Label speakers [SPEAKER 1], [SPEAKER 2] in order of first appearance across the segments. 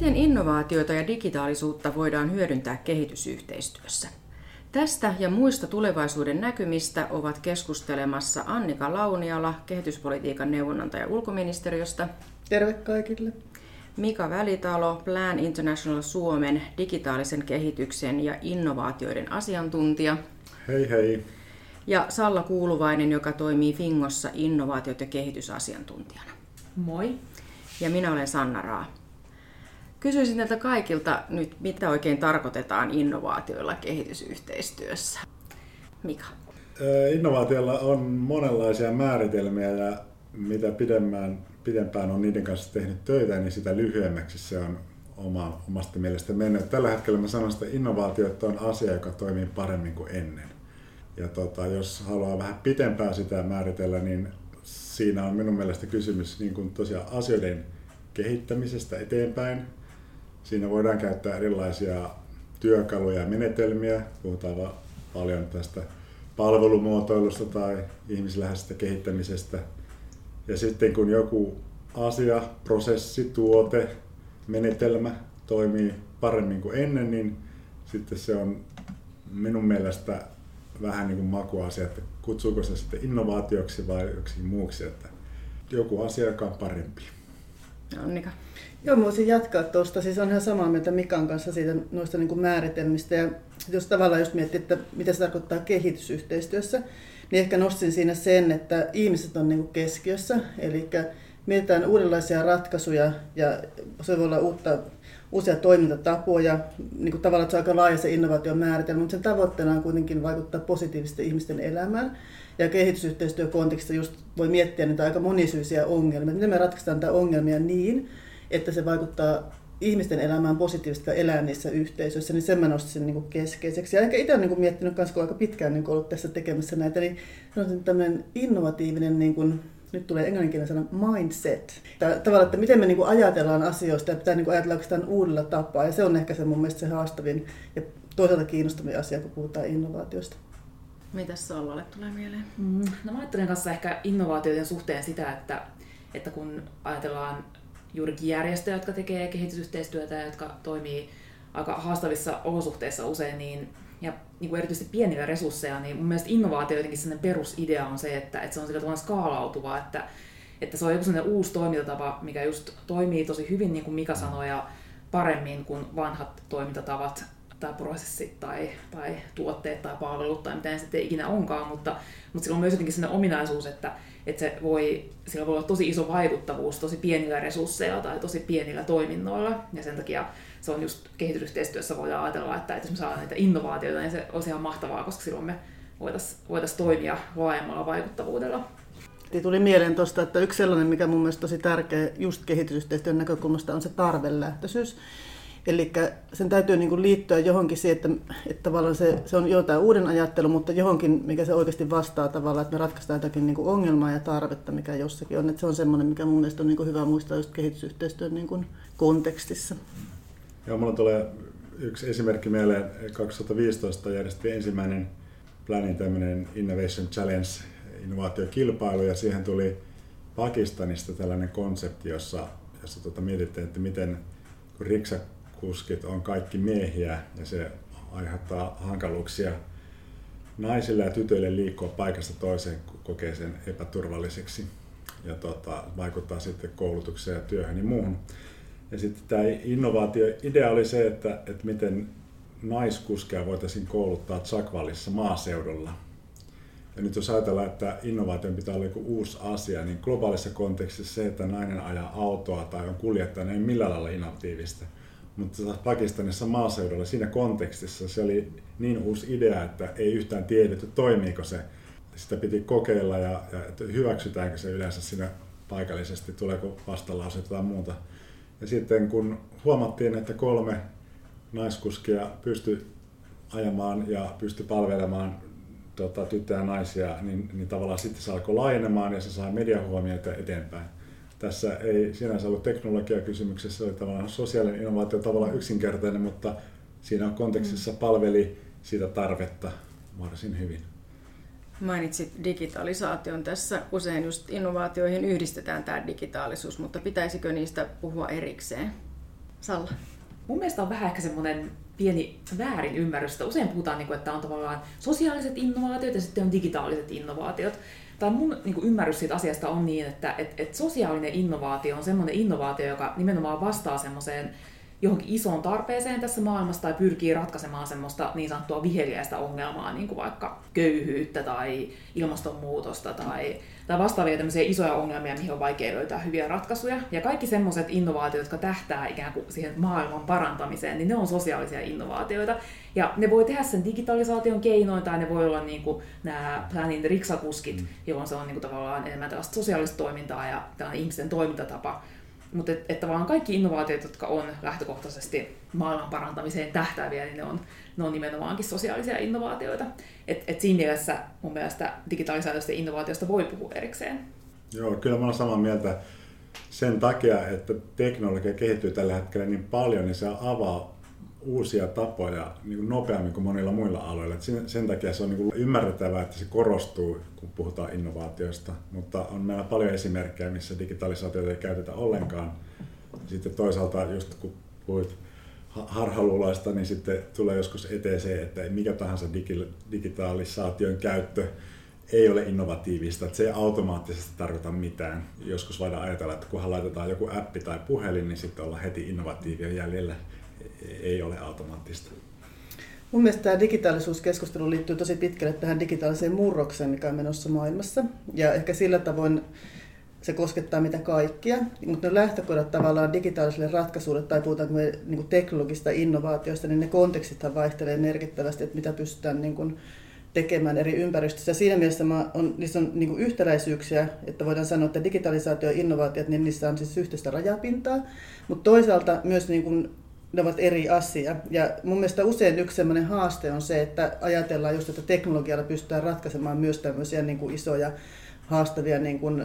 [SPEAKER 1] Miten innovaatioita ja digitaalisuutta voidaan hyödyntää kehitysyhteistyössä? Tästä ja muista tulevaisuuden näkymistä ovat keskustelemassa Annika Launiala, kehityspolitiikan neuvonantaja ulkoministeriöstä.
[SPEAKER 2] Terve kaikille.
[SPEAKER 1] Mika Välitalo, Plan International Suomen digitaalisen kehityksen ja innovaatioiden asiantuntija.
[SPEAKER 3] Hei hei.
[SPEAKER 1] Ja Salla Kuuluvainen, joka toimii Fingossa innovaatiot- ja kehitysasiantuntijana.
[SPEAKER 4] Moi.
[SPEAKER 1] Ja minä olen Sanna Raa. Kysyisin teiltä kaikilta nyt, mitä oikein tarkoitetaan innovaatioilla kehitysyhteistyössä. Mika.
[SPEAKER 3] Innovaatiolla on monenlaisia määritelmiä ja mitä pidemmän, pidempään on niiden kanssa tehnyt töitä, niin sitä lyhyemmäksi se on oma, omasta mielestä mennyt. Tällä hetkellä mä sanon, että innovaatiot on asia, joka toimii paremmin kuin ennen. Ja tota, jos haluaa vähän pitempään sitä määritellä, niin siinä on minun mielestä kysymys niin kuin tosiaan asioiden kehittämisestä eteenpäin, Siinä voidaan käyttää erilaisia työkaluja ja menetelmiä. Puhutaan paljon tästä palvelumuotoilusta tai ihmisläheisestä kehittämisestä. Ja sitten kun joku asia, prosessi, tuote, menetelmä toimii paremmin kuin ennen, niin sitten se on minun mielestä vähän niin kuin makuasia, että kutsuuko se sitten innovaatioksi vai joksikin muuksi, että joku asia, joka on parempi.
[SPEAKER 1] Annika.
[SPEAKER 2] Joo, mä voisin jatkaa tuosta. Siis on ihan samaa mieltä Mikan kanssa siitä noista niin kuin määritelmistä. Ja jos tavallaan just miettii, että mitä se tarkoittaa kehitysyhteistyössä, niin ehkä nostin siinä sen, että ihmiset on niin kuin keskiössä. Eli mietitään uudenlaisia ratkaisuja ja se voi olla uutta, uusia toimintatapoja. Niin kuin tavallaan se on aika laaja se innovaation määritelmä, mutta sen tavoitteena on kuitenkin vaikuttaa positiivisesti ihmisten elämään. Ja kehitysyhteistyökontekstissa just voi miettiä niitä aika monisyisiä ongelmia. Miten me ratkaistaan näitä ongelmia niin, että se vaikuttaa ihmisten elämään positiivisesti elää niissä yhteisöissä, niin sen mä nostaisin niin keskeiseksi. Ja ehkä itse olen niin miettinyt myös, kun aika pitkään niin ollut tässä tekemässä näitä, niin sanoisin tämmöinen innovatiivinen, niin kuin, nyt tulee englanninkielinen sana mindset. Tavallaan, että miten me niin ajatellaan asioista ja pitää niin ajatella oikeastaan uudella tapaa. Ja se on ehkä se mun mielestä se haastavin ja toisaalta kiinnostavin asia, kun puhutaan innovaatiosta.
[SPEAKER 1] Mitä Sallalle tulee mieleen?
[SPEAKER 4] Mm, no mä ajattelen kanssa ehkä innovaatioiden suhteen sitä, että, että kun ajatellaan juurikin järjestöjä, jotka tekee kehitysyhteistyötä ja jotka toimii aika haastavissa olosuhteissa usein, niin, ja niin kuin erityisesti pienillä resursseilla, niin mun mielestä innovaatio jotenkin sellainen perusidea on se, että, että se on sillä tavalla skaalautuva, että, että se on joku sellainen uusi toimintatapa, mikä just toimii tosi hyvin, niin kuin Mika sanoi, ja paremmin kuin vanhat toimintatavat tai prosessit tai, tai tuotteet tai palvelut tai mitä sitten ikinä onkaan, mutta, mutta sillä on myös jotenkin sellainen ominaisuus, että, että se voi, sillä voi olla tosi iso vaikuttavuus tosi pienillä resursseilla tai tosi pienillä toiminnoilla, ja sen takia se on just kehitysyhteistyössä voidaan ajatella, että, jos me saadaan niitä innovaatioita, niin se olisi ihan mahtavaa, koska silloin me voitaisiin voitais toimia laajemmalla vaikuttavuudella.
[SPEAKER 2] Tuli mieleen tuosta, että yksi sellainen, mikä mun mielestä tosi tärkeä just kehitysyhteistyön näkökulmasta on se tarvelähtöisyys. Eli sen täytyy niin kuin liittyä johonkin siihen, että, että tavallaan se, se on jotain uuden ajattelu, mutta johonkin, mikä se oikeasti vastaa tavallaan, että me ratkaistaan jotakin niin kuin ongelmaa ja tarvetta, mikä jossakin on. Että se on semmoinen, mikä mun mielestä on niin kuin hyvä muistaa just kehitysyhteistyön niin kuin kontekstissa.
[SPEAKER 3] Joo, mulla tulee yksi esimerkki mieleen. 2015 järjestettiin ensimmäinen Planin tämmöinen Innovation Challenge innovaatiokilpailu ja siihen tuli Pakistanista tällainen konsepti, jossa, jossa tota mietittiin, että miten kun riksa kuskit on kaikki miehiä ja se aiheuttaa hankaluuksia naisille ja tytöille liikkua paikasta toiseen, kokee sen epäturvalliseksi ja tota, vaikuttaa sitten koulutukseen ja työhön ja muuhun. Ja sitten tämä innovaatioidea oli se, että, että miten naiskuskeja voitaisiin kouluttaa Tsakvalissa maaseudulla. Ja nyt jos ajatellaan, että innovaation pitää olla joku uusi asia, niin globaalissa kontekstissa se, että nainen ajaa autoa tai on kuljettajana, ei millään lailla innovatiivista – mutta Pakistanissa maaseudulla siinä kontekstissa se oli niin uusi idea, että ei yhtään tiedetty toimiiko se. Sitä piti kokeilla ja, ja hyväksytäänkö se yleensä siinä paikallisesti, tuleeko vastalause tai muuta. Ja sitten kun huomattiin, että kolme naiskuskia pystyi ajamaan ja pystyi palvelemaan tota, tyttöjä ja naisia, niin, niin tavallaan sitten se alkoi laajenemaan ja se sai mediahuomiota eteenpäin tässä ei sinänsä ollut teknologiakysymyksessä, se oli tavallaan sosiaalinen innovaatio tavallaan yksinkertainen, mutta siinä kontekstissa palveli sitä tarvetta varsin hyvin.
[SPEAKER 1] Mainitsit digitalisaation tässä. Usein just innovaatioihin yhdistetään tämä digitaalisuus, mutta pitäisikö niistä puhua erikseen?
[SPEAKER 2] Salla?
[SPEAKER 4] Mun mielestä on vähän ehkä semmoinen pieni väärin ymmärrys, että usein puhutaan, niin että on tavallaan sosiaaliset innovaatiot ja sitten on digitaaliset innovaatiot. Tai mun niin kuin ymmärrys siitä asiasta on niin, että et, et sosiaalinen innovaatio on semmoinen innovaatio, joka nimenomaan vastaa semmoiseen johonkin isoon tarpeeseen tässä maailmassa tai pyrkii ratkaisemaan semmoista niin sanottua viheliäistä ongelmaa, niin kuin vaikka köyhyyttä tai ilmastonmuutosta tai, tai vastaavia tämmöisiä isoja ongelmia, mihin on vaikea löytää hyviä ratkaisuja. Ja kaikki semmoiset innovaatiot, jotka tähtää ikään kuin siihen maailman parantamiseen, niin ne on sosiaalisia innovaatioita. Ja ne voi tehdä sen digitalisaation keinoin, tai ne voi olla niin kuin nämä Planin riksakuskit, mm. jolloin se on niin kuin tavallaan enemmän tällaista sosiaalista toimintaa ja tällainen ihmisten toimintatapa. Mutta et, että vaan kaikki innovaatiot, jotka on lähtökohtaisesti maailman parantamiseen tähtääviä, niin ne on, ne on nimenomaankin sosiaalisia innovaatioita. Et, et siinä mielessä mun mielestä digitalisaatiosta innovaatiosta voi puhua erikseen.
[SPEAKER 3] Joo, kyllä mä olen samaa mieltä sen takia, että teknologia kehittyy tällä hetkellä niin paljon, niin se avaa uusia tapoja niin kuin nopeammin kuin monilla muilla aloilla. Et sen, sen takia se on niin kuin ymmärrettävää, että se korostuu, kun puhutaan innovaatioista, mutta on meillä paljon esimerkkejä, missä digitalisaatiota ei käytetä ollenkaan. Sitten toisaalta, just kun puhuit harhaluulaista, niin sitten tulee joskus eteen se, että mikä tahansa digitalisaation käyttö ei ole innovatiivista, että se ei automaattisesti tarkoita mitään. Joskus voidaan ajatella, että kunhan laitetaan joku appi tai puhelin, niin sitten ollaan heti innovatiivia jäljellä ei ole automaattista.
[SPEAKER 2] Mun mielestä tämä digitaalisuuskeskustelu liittyy tosi pitkälle tähän digitaaliseen murrokseen, mikä on menossa maailmassa. Ja ehkä sillä tavoin se koskettaa mitä kaikkia, mutta ne lähtökohdat tavallaan digitaalisille ratkaisuille tai puhutaanko me niin teknologista innovaatioista, niin ne kontekstithan vaihtelee merkittävästi, että mitä pystytään niin kuin tekemään eri ympäristöissä. Siinä mielessä mä on, niissä on niin yhtäläisyyksiä, että voidaan sanoa, että digitalisaatio ja innovaatiot, niin niissä on siis yhteistä rajapintaa, mutta toisaalta myös niin kuin ne ovat eri asia. Ja mun mielestä usein yksi sellainen haaste on se, että ajatellaan just, että teknologialla pystytään ratkaisemaan myös tämmöisiä niin kuin isoja haastavia niin kuin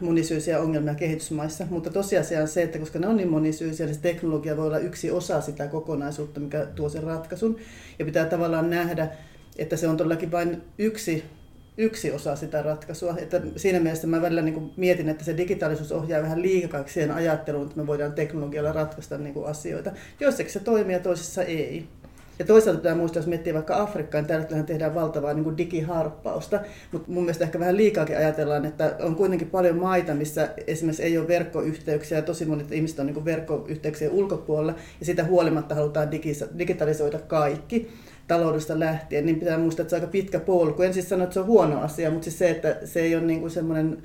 [SPEAKER 2] monisyisiä ongelmia kehitysmaissa, mutta tosiasia on se, että koska ne on niin monisyisiä, niin se teknologia voi olla yksi osa sitä kokonaisuutta, mikä tuo sen ratkaisun. Ja pitää tavallaan nähdä, että se on todellakin vain yksi yksi osa sitä ratkaisua. Että siinä mielessä mä välillä niin mietin, että se digitaalisuus ohjaa vähän liikaksi siihen ajatteluun, että me voidaan teknologialla ratkaista niin kuin asioita. Joissakin se toimii ja toisissa ei. Ja toisaalta pitää muistaa, jos miettii vaikka Afrikkaan, niin täällä tehdään valtavaa niin kuin digiharppausta, mutta mun mielestä ehkä vähän liikaakin ajatellaan, että on kuitenkin paljon maita, missä esimerkiksi ei ole verkkoyhteyksiä, ja tosi monet ihmiset on niin kuin verkkoyhteyksien ulkopuolella, ja sitä huolimatta halutaan digitalisoida kaikki taloudesta lähtien, niin pitää muistaa, että se on aika pitkä polku. En siis sano, että se on huono asia, mutta siis se, että se ei ole niin kuin semmoinen,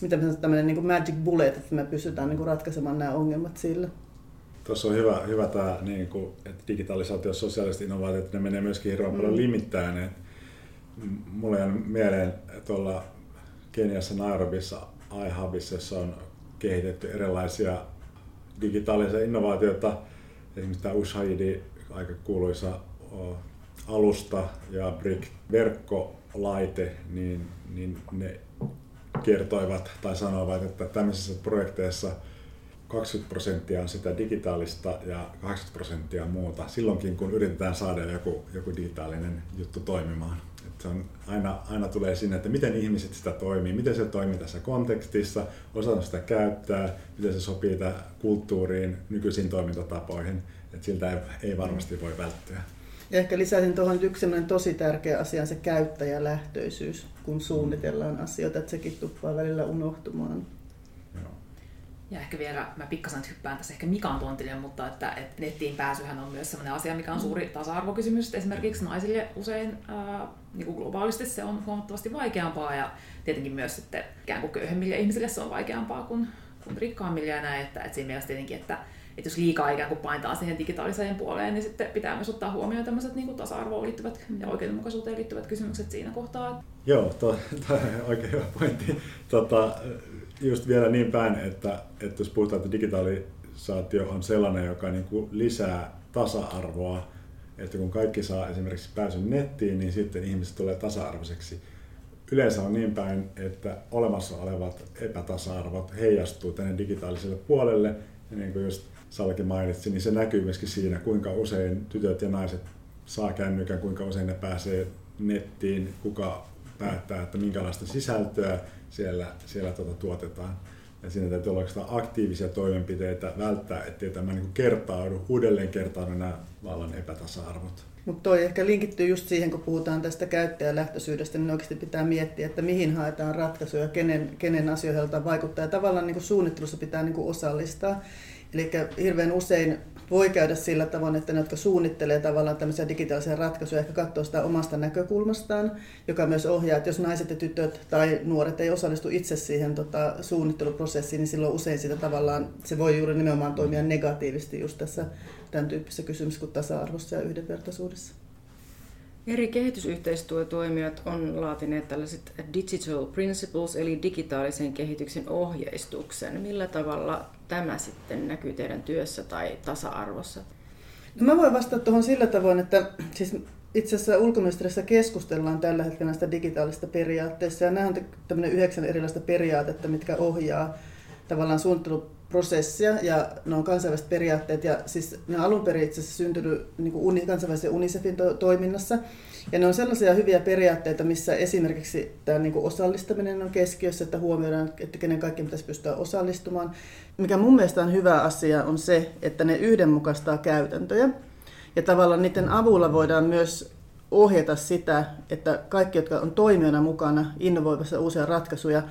[SPEAKER 2] mitä me sanotaan, tämmöinen niin kuin magic bullet, että me pystytään niin kuin ratkaisemaan nämä ongelmat sillä.
[SPEAKER 3] Tuossa on hyvä, hyvä tämä, niin kuin, että digitalisaatio ja sosiaaliset innovaatiot, ne menee myöskin hirveän paljon mm. limittäin. Mulle on mieleen tuolla Keniassa Nairobissa iHubissa, jossa on kehitetty erilaisia digitaalisia innovaatioita. Esimerkiksi tämä Ushahidi, aika kuuluisa alusta ja Brick verkkolaite, niin, niin ne kertoivat tai sanoivat, että tämmöisissä projekteissa 20 prosenttia on sitä digitaalista ja 80 prosenttia muuta, silloinkin kun yritetään saada joku, joku digitaalinen juttu toimimaan. Että se on, aina, aina tulee sinne, että miten ihmiset sitä toimii, miten se toimii tässä kontekstissa, osata sitä käyttää, miten se sopii kulttuuriin, nykyisiin toimintatapoihin. Että siltä ei, ei varmasti voi välttyä.
[SPEAKER 2] Ja ehkä lisäisin tuohon yksi tosi tärkeä asia, se käyttäjälähtöisyys, kun suunnitellaan asioita, että sekin tuppaa välillä unohtumaan.
[SPEAKER 4] Ja ehkä vielä, mä pikkasen hyppään tässä ehkä Mikan tontille, mutta että, että nettiin pääsyhän on myös sellainen asia, mikä on suuri tasa-arvokysymys. Esimerkiksi naisille usein ää, niin kuin globaalisti se on huomattavasti vaikeampaa ja tietenkin myös sitten ikään kuin köyhemmille ihmisille se on vaikeampaa kuin, kuin rikkaammille ja näin. Että, että siinä mielessä tietenkin, että, että jos liikaa ikään kuin painetaan siihen digitaaliseen puoleen, niin sitten pitää myös ottaa huomioon tämmöiset niin tasa-arvoon liittyvät ja oikeudenmukaisuuteen liittyvät kysymykset siinä kohtaa.
[SPEAKER 3] Joo, tuo on oikein hyvä pointti. Tota, just vielä niin päin, että, että jos puhutaan, että digitalisaatio on sellainen, joka niin kuin lisää tasa-arvoa, että kun kaikki saa esimerkiksi pääsyn nettiin, niin sitten ihmiset tulee tasa-arvoiseksi. Yleensä on niin päin, että olemassa olevat epätasa-arvot heijastuu tänne digitaaliselle puolelle, ja niin kuin just Salki mainitsi, niin se näkyy myöskin siinä, kuinka usein tytöt ja naiset saa kännykän, kuinka usein ne pääsee nettiin, kuka päättää, että minkälaista sisältöä siellä, siellä tuota tuotetaan. Ja siinä täytyy olla aktiivisia toimenpiteitä välttää, ettei tämä niin kertaudu, uudelleen kertaudu nämä vallan epätasa-arvot.
[SPEAKER 2] Mutta toi ehkä linkittyy just siihen, kun puhutaan tästä käyttäjälähtöisyydestä, niin oikeasti pitää miettiä, että mihin haetaan ratkaisuja, kenen, kenen asioihin vaikuttaa. Ja tavallaan niin kuin suunnittelussa pitää niin kuin osallistaa. Eli hirveän usein voi käydä sillä tavoin, että ne, jotka suunnittelee tavallaan tämmöisiä digitaalisia ratkaisuja, ehkä katsoo sitä omasta näkökulmastaan, joka myös ohjaa, että jos naiset ja tytöt tai nuoret ei osallistu itse siihen tota, suunnitteluprosessiin, niin silloin usein sitä tavallaan, se voi juuri nimenomaan toimia negatiivisesti just tässä tämän tyyppisessä kysymyksessä kuin tasa-arvossa ja yhdenvertaisuudessa.
[SPEAKER 1] Eri kehitysyhteistyötoimijat on laatineet tällaiset digital principles, eli digitaalisen kehityksen ohjeistuksen. Millä tavalla tämä sitten näkyy teidän työssä tai tasa-arvossa?
[SPEAKER 2] No mä voin vastata tuohon sillä tavoin, että siis itse asiassa ulkoministeriössä keskustellaan tällä hetkellä näistä digitaalisista periaatteista. Ja nämä on tämmöinen yhdeksän erilaista periaatetta, mitkä ohjaa tavallaan suunnitteluprosessia ja ne on kansainväliset periaatteet. Ja siis ne on alun perin itse asiassa syntynyt niin kuin kansainvälisen UNICEFin to- toiminnassa. Ja ne on sellaisia hyviä periaatteita, missä esimerkiksi tämä niin kuin osallistaminen on keskiössä, että huomioidaan, että kenen kaikki pitäisi pystyä osallistumaan. Mikä mun mielestä on hyvä asia on se, että ne yhdenmukaistaa käytäntöjä. Ja tavallaan niiden avulla voidaan myös ohjata sitä, että kaikki, jotka on toimijana mukana innovoimassa uusia ratkaisuja,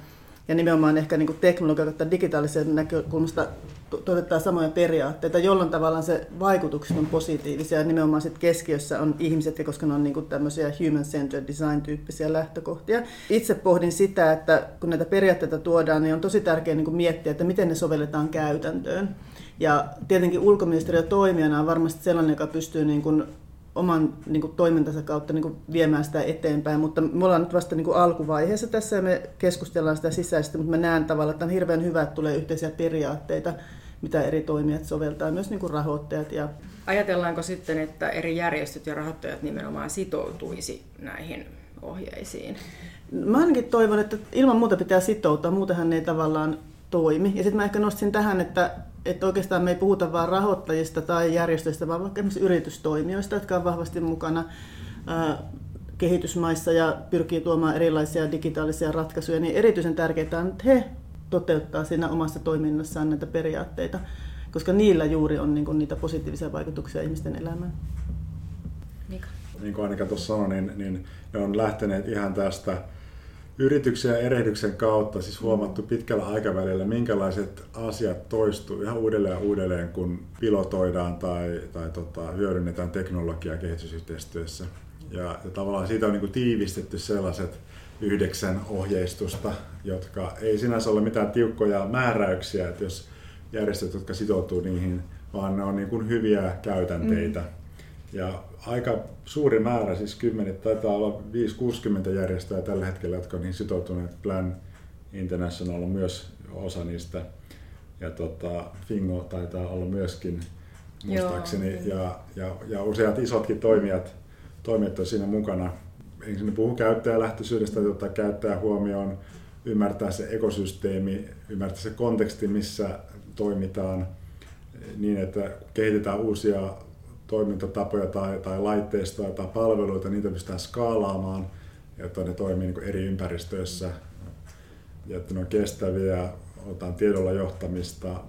[SPEAKER 2] ja nimenomaan ehkä niin teknologian tai digitaalisen näkökulmasta toteuttaa samoja periaatteita, jolloin tavallaan se vaikutukset on positiivisia ja nimenomaan sit keskiössä on ihmiset, koska ne on niin tämmöisiä human-centered design-tyyppisiä lähtökohtia. Itse pohdin sitä, että kun näitä periaatteita tuodaan, niin on tosi tärkeää niin miettiä, että miten ne sovelletaan käytäntöön. Ja tietenkin ulkoministeriö toimijana on varmasti sellainen, joka pystyy niin kuin oman niin kuin, toimintansa kautta niin kuin, viemään sitä eteenpäin, mutta me ollaan nyt vasta niin kuin, alkuvaiheessa tässä ja me keskustellaan sitä sisäisesti, mutta mä näen tavallaan, että on hirveän hyvä, että tulee yhteisiä periaatteita, mitä eri toimijat soveltaa, myös niin kuin rahoittajat. Ja...
[SPEAKER 1] Ajatellaanko sitten, että eri järjestöt ja rahoittajat nimenomaan sitoutuisi näihin ohjeisiin?
[SPEAKER 2] Mä ainakin toivon, että ilman muuta pitää sitoutua, muutenhan ne ei tavallaan toimi. Ja sitten mä ehkä nostin tähän, että, että oikeastaan me ei puhuta vain rahoittajista tai järjestöistä, vaan vaikka yritystoimijoista, jotka on vahvasti mukana kehitysmaissa ja pyrkii tuomaan erilaisia digitaalisia ratkaisuja, niin erityisen tärkeää on, että he toteuttaa siinä omassa toiminnassaan näitä periaatteita, koska niillä juuri on niin kuin, niitä positiivisia vaikutuksia ihmisten elämään.
[SPEAKER 3] Mika. Niin kuin Annika tuossa sanoi, niin, niin ne on lähteneet ihan tästä yrityksen ja erehdyksen kautta siis huomattu pitkällä aikavälillä, minkälaiset asiat toistuu ihan uudelleen ja uudelleen, kun pilotoidaan tai, tai tota, hyödynnetään teknologiaa kehitysyhteistyössä. Ja, ja tavallaan siitä on niin kuin tiivistetty sellaiset yhdeksän ohjeistusta, jotka ei sinänsä ole mitään tiukkoja määräyksiä, että jos järjestöt, jotka sitoutuu niihin, vaan ne on niin kuin hyviä käytänteitä. Mm. Ja aika suuri määrä, siis 10, taitaa olla 5-60 järjestöä tällä hetkellä, jotka on niin sitoutuneet. Plan International on myös osa niistä. Ja tota, Fingo taitaa olla myöskin muistaakseni. Ja, ja, ja useat isotkin toimijat, toimijat on siinä mukana. Ensin puhun käyttäjälähtöisyydestä, että ottaa käyttäjä huomioon, ymmärtää se ekosysteemi, ymmärtää se konteksti, missä toimitaan niin, että kehitetään uusia toimintatapoja tai, tai laitteistoja tai palveluita, niitä pystytään skaalaamaan, jotta ne toimii niin eri ympäristöissä, ja että ne on kestäviä, otetaan tiedolla johtamista,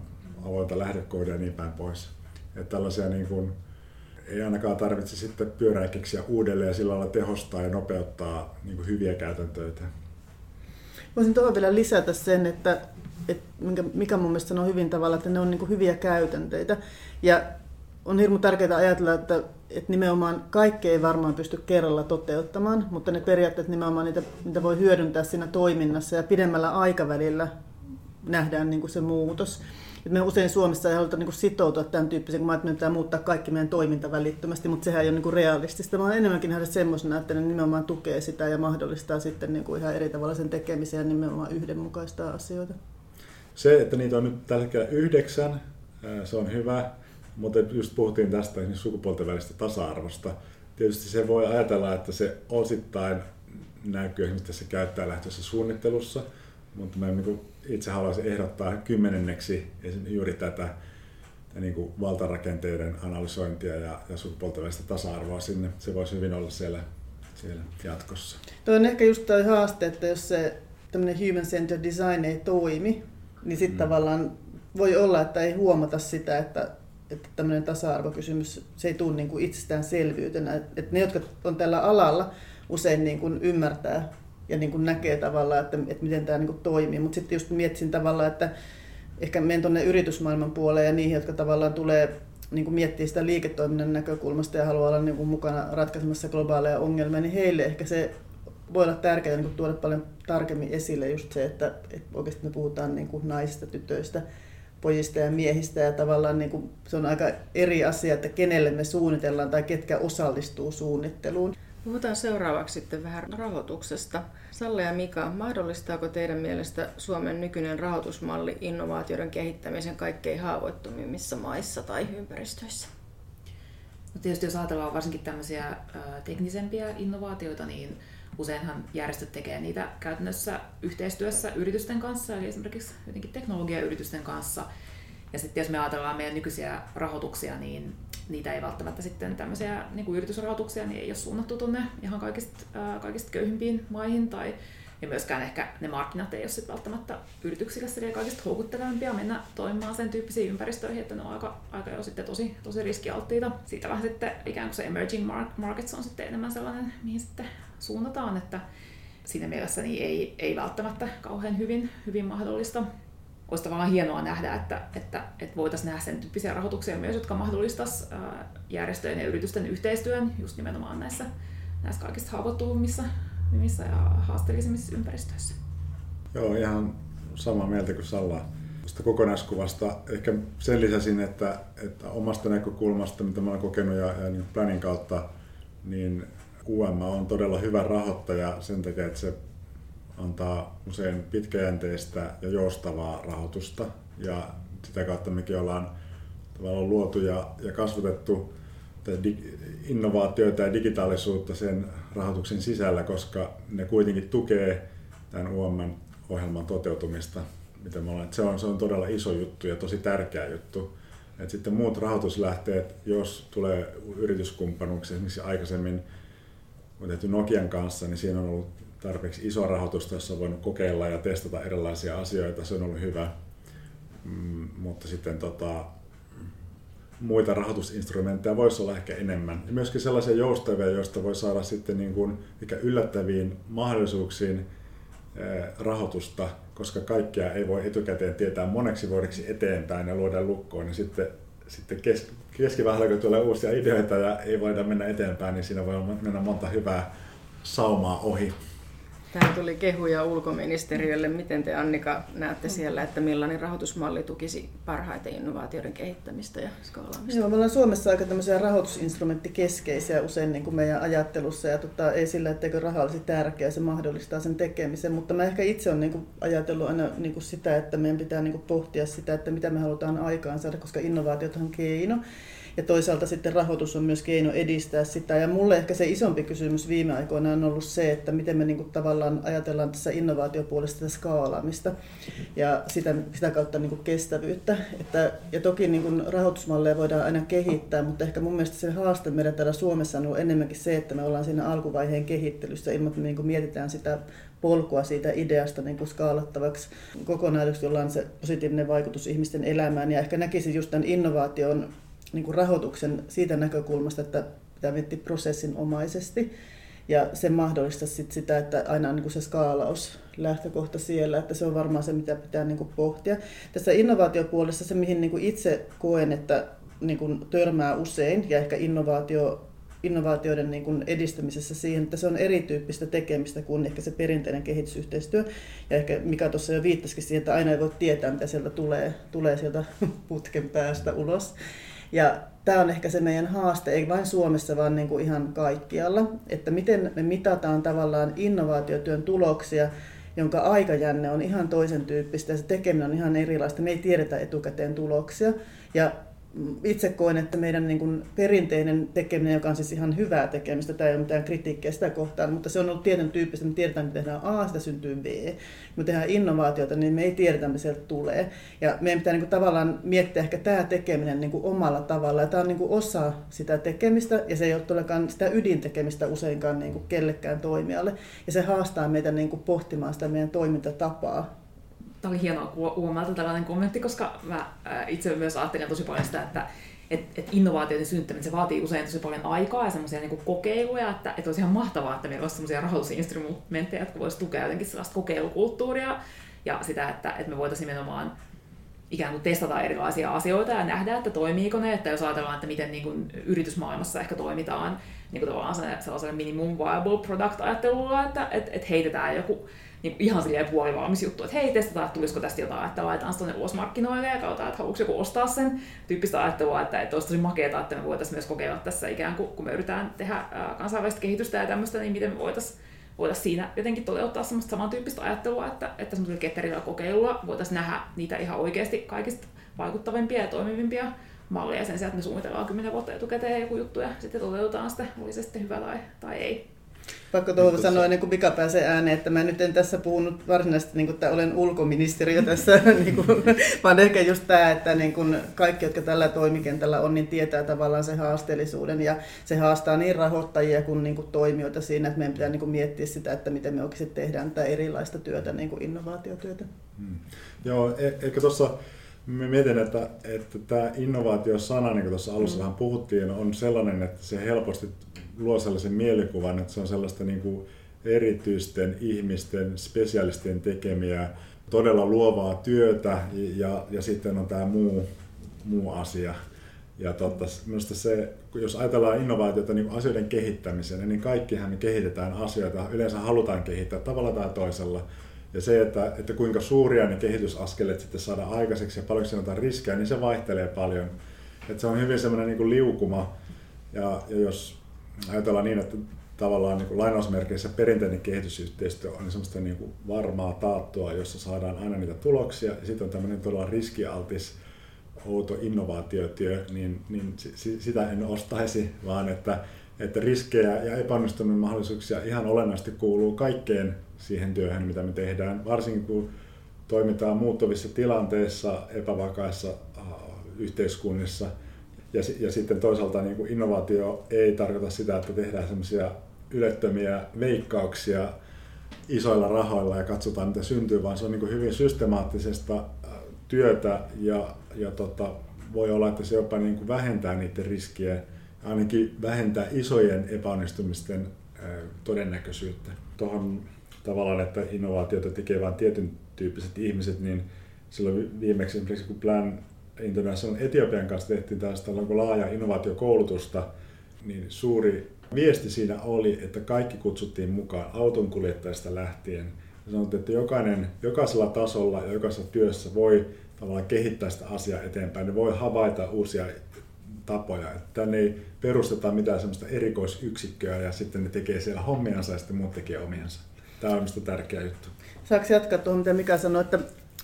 [SPEAKER 3] avointa lähdekoodia ja niin päin pois. Että tällaisia niin kuin, ei ainakaan tarvitse sitten pyörää keksiä uudelleen ja sillä lailla tehostaa ja nopeuttaa niin kuin hyviä käytäntöitä.
[SPEAKER 2] Voisin tuohon vielä lisätä sen, että, että mikä mun mielestä on hyvin tavalla, että ne on niin hyviä käytänteitä. Ja on hirmu tärkeää ajatella, että, että nimenomaan kaikki ei varmaan pysty kerralla toteuttamaan, mutta ne periaatteet nimenomaan niitä, niitä voi hyödyntää siinä toiminnassa ja pidemmällä aikavälillä nähdään niin kuin se muutos. Et me usein Suomessa ei haluta niin sitoutua tämän tyyppiseen, kun me pitää muuttaa kaikki meidän toiminta välittömästi, mutta sehän ei ole niin realistista, vaan enemmänkin nähdä semmoisena, että ne nimenomaan tukee sitä ja mahdollistaa sitten niin kuin ihan eri tavalla sen tekemisen ja nimenomaan yhdenmukaistaa asioita.
[SPEAKER 3] Se, että niitä on nyt tällä hetkellä yhdeksän, se on hyvä. Mutta just puhuttiin tästä niin sukupuolten välistä tasa-arvosta. Tietysti se voi ajatella, että se osittain näkyy esimerkiksi tässä käyttäjälähtöisessä suunnittelussa, mutta mä niin itse haluaisin ehdottaa kymmenenneksi juuri tätä niin kuin valtarakenteiden analysointia ja, ja sukupuolten välistä tasa-arvoa sinne. Se voisi hyvin olla siellä, siellä jatkossa.
[SPEAKER 2] Tuo on ehkä just tuo haaste, että jos se tämmöinen human-centered design ei toimi, niin sitten mm. tavallaan voi olla, että ei huomata sitä, että, että tämmöinen tasa-arvokysymys, se ei tule niin kuin itsestäänselvyytenä. Että ne, jotka on tällä alalla, usein niin kuin ymmärtää ja niin kuin näkee tavallaan, että, että miten tämä niin kuin toimii. Mutta sitten just mietsin tavallaan, että ehkä menen tuonne yritysmaailman puoleen ja niihin, jotka tavallaan tulee niin kuin miettii sitä liiketoiminnan näkökulmasta ja haluaa olla niin kuin mukana ratkaisemassa globaaleja ongelmia, niin heille ehkä se voi olla tärkeää niin kuin tuoda paljon tarkemmin esille just se, että, että oikeasti me puhutaan niin kuin naisista, tytöistä, pojista ja miehistä ja tavallaan niin kuin, se on aika eri asia, että kenelle me suunnitellaan tai ketkä osallistuu suunnitteluun.
[SPEAKER 1] Puhutaan seuraavaksi sitten vähän rahoituksesta. Salle ja Mika, mahdollistaako teidän mielestä Suomen nykyinen rahoitusmalli innovaatioiden kehittämisen kaikkein haavoittumimmissa maissa tai ympäristöissä?
[SPEAKER 4] No tietysti jos ajatellaan varsinkin tämmöisiä teknisempiä innovaatioita, niin useinhan järjestöt tekee niitä käytännössä yhteistyössä yritysten kanssa, eli esimerkiksi jotenkin teknologiayritysten kanssa. Ja sitten jos me ajatellaan meidän nykyisiä rahoituksia, niin niitä ei välttämättä sitten tämmöisiä niin kuin yritysrahoituksia niin ei ole suunnattu tuonne ihan kaikista, ää, kaikista köyhimpiin maihin tai ja myöskään ehkä ne markkinat ei ole sitten välttämättä yrityksille kaikista houkuttelevampia mennä toimimaan sen tyyppisiin ympäristöihin, että ne on aika, aika jo sitten tosi, tosi riskialttiita. Siitä vähän sitten ikään kuin se emerging markets on sitten enemmän sellainen, mihin sitten suunnataan, että siinä mielessä niin ei, ei välttämättä kauhean hyvin, hyvin mahdollista olisi tavallaan hienoa nähdä, että, että, että voitaisiin nähdä sen tyyppisiä rahoituksia myös, jotka mahdollistaisi järjestöjen ja yritysten yhteistyön just nimenomaan näissä, näissä kaikista haavoittuvimmissa ja haasteellisimmissa ympäristöissä.
[SPEAKER 3] Joo, ihan samaa mieltä kuin Salla tästä kokonaiskuvasta. Ehkä sen lisäsin, että, että omasta näkökulmasta, mitä olen kokenut ja, ja niin Planin kautta, niin UM on todella hyvä rahoittaja sen takia, että se antaa usein pitkäjänteistä ja joustavaa rahoitusta ja sitä kautta mekin ollaan tavallaan luotu ja, ja kasvatettu innovaatioita ja digitaalisuutta sen rahoituksen sisällä, koska ne kuitenkin tukee tämän UM-ohjelman toteutumista. Mitä me ollaan. Se, on, se on todella iso juttu ja tosi tärkeä juttu. Et sitten muut rahoituslähteet, jos tulee yrityskumppanuuksia, esimerkiksi aikaisemmin on tehty Nokian kanssa, niin siinä on ollut tarpeeksi iso rahoitusta, jossa on voinut kokeilla ja testata erilaisia asioita. Se on ollut hyvä. Mm, mutta sitten tota, muita rahoitusinstrumentteja voisi olla ehkä enemmän. Ja myöskin sellaisia joustavia, joista voi saada sitten niin kuin, mikä yllättäviin mahdollisuuksiin eh, rahoitusta, koska kaikkea ei voi etukäteen tietää moneksi vuodeksi eteenpäin ja luoda lukkoon, niin sitten, sitten kes, keskivähällä, kun tulee uusia ideoita ja ei voida mennä eteenpäin, niin siinä voi mennä monta hyvää saumaa ohi.
[SPEAKER 1] Tähän tuli kehuja ulkoministeriölle. Miten te Annika näette siellä, että millainen rahoitusmalli tukisi parhaiten innovaatioiden kehittämistä ja skaalaamista?
[SPEAKER 2] Joo, me ollaan Suomessa aika tämmöisiä rahoitusinstrumenttikeskeisiä usein niin kuin meidän ajattelussa ja tota, ei sillä, etteikö raha olisi tärkeä, se mahdollistaa sen tekemisen, mutta mä ehkä itse olen niin kuin, ajatellut aina niin kuin sitä, että meidän pitää niin kuin, pohtia sitä, että mitä me halutaan aikaan saada, koska innovaatiot on keino. Ja toisaalta sitten rahoitus on myös keino edistää sitä. Ja mulle ehkä se isompi kysymys viime aikoina on ollut se, että miten me niinku tavallaan ajatellaan tässä innovaatiopuolesta sitä skaalaamista ja sitä, sitä kautta niinku kestävyyttä. Että, ja toki niinku rahoitusmalleja voidaan aina kehittää, mutta ehkä mun mielestä se haaste meidän täällä Suomessa on enemmänkin se, että me ollaan siinä alkuvaiheen kehittelyssä ilman, että me niinku mietitään sitä polkua siitä ideasta niin kuin skaalattavaksi kokonaisuudessa, jolla on se positiivinen vaikutus ihmisten elämään. Ja ehkä näkisin just tämän innovaation niin kuin rahoituksen siitä näkökulmasta, että pitää miettiä prosessinomaisesti. Ja se mahdollistaa sit sitä, että aina on niin kuin se skaalaus lähtökohta siellä, että se on varmaan se, mitä pitää niin kuin pohtia. Tässä innovaatiopuolessa se, mihin niin kuin itse koen, että niin kuin törmää usein, ja ehkä innovaatio, innovaatioiden niin kuin edistämisessä siihen, että se on erityyppistä tekemistä kuin ehkä se perinteinen kehitysyhteistyö. Ja ehkä mikä tuossa jo viittasikin siihen, että aina ei voi tietää, mitä sieltä tulee, tulee sieltä putken päästä ulos. Ja tämä on ehkä se meidän haaste, ei vain Suomessa, vaan niin kuin ihan kaikkialla, että miten me mitataan tavallaan innovaatiotyön tuloksia, jonka aikajänne on ihan toisen tyyppistä ja se tekeminen on ihan erilaista. Me ei tiedetä etukäteen tuloksia. Ja itse koen, että meidän niin kuin perinteinen tekeminen, joka on siis ihan hyvää tekemistä, tämä ei ole mitään kritiikkiä sitä kohtaan, mutta se on ollut tietyn tyyppistä, me tiedetään, että me tehdään A, sitä syntyy B. Me tehdään innovaatiota, niin me ei tiedetä, mitä sieltä tulee. Ja meidän pitää niin kuin tavallaan miettiä ehkä tämä tekeminen niin kuin omalla tavalla. Ja tämä on niin kuin osa sitä tekemistä, ja se ei ole todellakaan sitä ydintekemistä useinkaan niin kuin kellekään toimijalle. Ja se haastaa meitä niin kuin pohtimaan sitä meidän toimintatapaa
[SPEAKER 4] Tämä oli hienoa huomata tällainen kommentti, koska mä itse myös ajattelen tosi paljon sitä, että et, et innovaatioiden synttäminen, se vaatii usein tosi paljon aikaa ja semmoisia niin kokeiluja, että et olisi ihan mahtavaa, että meillä olisi semmoisia rahoitusinstrumentteja, jotka voisivat tukea jotenkin sellaista kokeilukulttuuria ja sitä, että, että me voitaisiin nimenomaan ikään kuin testata erilaisia asioita ja nähdä, että toimiiko ne, että jos ajatellaan, että miten niin kuin yritysmaailmassa ehkä toimitaan niin kuin tavallaan sellaisella minimum viable product ajattelulla, että et, et heitetään joku niin ihan silleen puolivalmis juttu, että hei, testataan, että tulisiko tästä jotain, että laitetaan tuonne ulos markkinoille ja katsotaan, että haluatko joku ostaa sen tyyppistä ajattelua, että, että olisi tosi makeata, että me voitaisiin myös kokeilla tässä ikään kuin, kun me yritetään tehdä kansainvälistä kehitystä ja tämmöistä, niin miten me voitaisiin voitaisiin siinä jotenkin toteuttaa semmoista samantyyppistä ajattelua, että, että semmoisella ketterillä kokeilulla voitaisiin nähdä niitä ihan oikeasti kaikista vaikuttavimpia ja toimivimpia malleja sen sijaan, että me suunnitellaan kymmenen vuotta etukäteen joku juttu ja sitten toteutetaan sitä, oli se sitten hyvä tai, tai ei.
[SPEAKER 2] Pakko tuohon niin sanoa ennen kuin Mika pääsee ääneen, että mä nyt en tässä puhunut varsinaisesti, niin kuin, että olen ulkoministeriö tässä, niin kuin, vaan ehkä just tämä, että niin kuin kaikki, jotka tällä toimikentällä on, niin tietää tavallaan se haasteellisuuden ja se haastaa niin rahoittajia kuin, niin kuin toimijoita siinä, että meidän pitää niin kuin miettiä sitä, että miten me oikeasti tehdään tätä erilaista työtä, niin kuin innovaatiotyötä. Hmm.
[SPEAKER 3] Joo, e- eikö tuossa Mä mietin, että, että tämä innovaatiosana, niin kuin tuossa alussa mm. vähän puhuttiin, on sellainen, että se helposti luo sellaisen mielikuvan, että se on sellaista niin kuin erityisten ihmisten, spesialistien tekemiä, todella luovaa työtä ja, ja sitten on tämä muu, muu asia. Ja totta, minusta se, jos ajatellaan innovaatiota niin asioiden kehittämiseen, niin kaikkihan me kehitetään asioita, yleensä halutaan kehittää tavalla tai toisella. Ja se, että, että kuinka suuria ne kehitysaskeleet sitten saadaan aikaiseksi ja paljonko siinä on riskejä, niin se vaihtelee paljon. Että se on hyvin semmoinen niin liukuma. Ja, ja jos ajatellaan niin, että tavallaan niin kuin lainausmerkeissä perinteinen kehitysyhteistyö on semmoista niin kuin varmaa taattua, jossa saadaan aina niitä tuloksia. Ja sitten on tämmöinen todella riskialtis, outo innovaatiotyö, niin, niin sitä en ostaisi, vaan että, että riskejä ja epäonnistumisen mahdollisuuksia ihan olennaisesti kuuluu kaikkeen siihen työhön, mitä me tehdään, varsinkin kun toimitaan muuttuvissa tilanteissa, epävakaissa yhteiskunnissa. Ja, ja sitten toisaalta niin kuin innovaatio ei tarkoita sitä, että tehdään semmoisia ylettömiä veikkauksia isoilla rahoilla ja katsotaan mitä syntyy, vaan se on niin kuin hyvin systemaattisesta äh, työtä ja, ja tota, voi olla, että se jopa niin kuin vähentää niiden riskien, ainakin vähentää isojen epäonnistumisten äh, todennäköisyyttä. Tuohon tavallaan, että innovaatioita tekee vain tietyn tyyppiset ihmiset, niin silloin viimeksi esimerkiksi kun Plan International Etiopian kanssa tehtiin tällaista laaja innovaatiokoulutusta, niin suuri viesti siinä oli, että kaikki kutsuttiin mukaan autonkuljettajista lähtien. Sanottiin, että jokainen, jokaisella tasolla ja jokaisessa työssä voi tavallaan kehittää sitä asiaa eteenpäin. Ne voi havaita uusia tapoja. Että tänne ei perusteta mitään sellaista erikoisyksikköä ja sitten ne tekee siellä hommiansa ja sitten muut tekee omiansa. Tämä on minusta tärkeä juttu.
[SPEAKER 2] Saanko jatkaa tuohon, mitä Mika sanoi, että